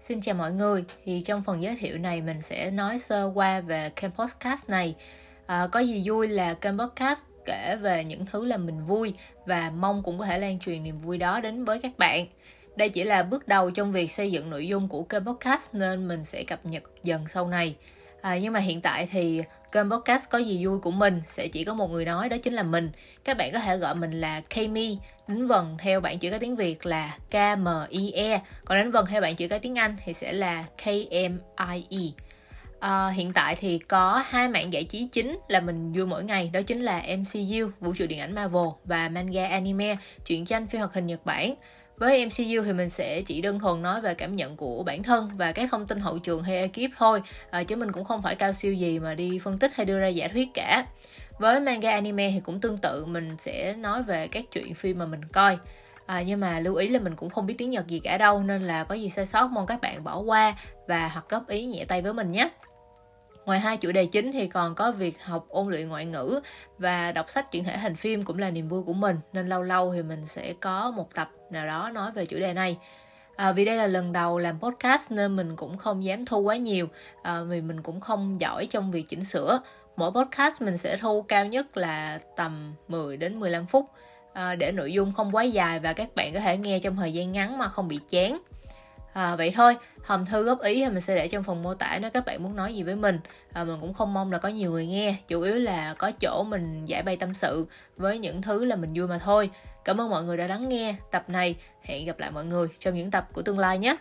Xin chào mọi người, thì trong phần giới thiệu này mình sẽ nói sơ qua về kênh podcast này. À, có gì vui là kênh podcast kể về những thứ làm mình vui và mong cũng có thể lan truyền niềm vui đó đến với các bạn. Đây chỉ là bước đầu trong việc xây dựng nội dung của kênh podcast nên mình sẽ cập nhật dần sau này. À, nhưng mà hiện tại thì kênh podcast có gì vui của mình sẽ chỉ có một người nói đó chính là mình. Các bạn có thể gọi mình là Kami, đánh vần theo bạn chữ cái tiếng Việt là K M I E, còn đánh vần theo bạn chữ cái tiếng Anh thì sẽ là K M I E. À, hiện tại thì có hai mạng giải trí chính là mình vui mỗi ngày đó chính là MCU vũ trụ điện ảnh Marvel và manga anime truyện tranh phim hoạt hình Nhật Bản với MCU thì mình sẽ chỉ đơn thuần nói về cảm nhận của bản thân và các thông tin hậu trường hay ekip thôi. À, chứ mình cũng không phải cao siêu gì mà đi phân tích hay đưa ra giả thuyết cả. Với manga anime thì cũng tương tự mình sẽ nói về các chuyện phim mà mình coi. À, nhưng mà lưu ý là mình cũng không biết tiếng nhật gì cả đâu nên là có gì sai sót mong các bạn bỏ qua và hoặc góp ý nhẹ tay với mình nhé. Ngoài hai chủ đề chính thì còn có việc học ôn luyện ngoại ngữ và đọc sách chuyển thể thành phim cũng là niềm vui của mình nên lâu lâu thì mình sẽ có một tập nào đó nói về chủ đề này. À, vì đây là lần đầu làm podcast nên mình cũng không dám thu quá nhiều à, vì mình cũng không giỏi trong việc chỉnh sửa. Mỗi podcast mình sẽ thu cao nhất là tầm 10 đến 15 phút à, để nội dung không quá dài và các bạn có thể nghe trong thời gian ngắn mà không bị chán à, vậy thôi hòm thư góp ý thì mình sẽ để trong phần mô tả nếu các bạn muốn nói gì với mình. À, mình cũng không mong là có nhiều người nghe chủ yếu là có chỗ mình giải bày tâm sự với những thứ là mình vui mà thôi. Cảm ơn mọi người đã lắng nghe tập này. Hẹn gặp lại mọi người trong những tập của tương lai nhé.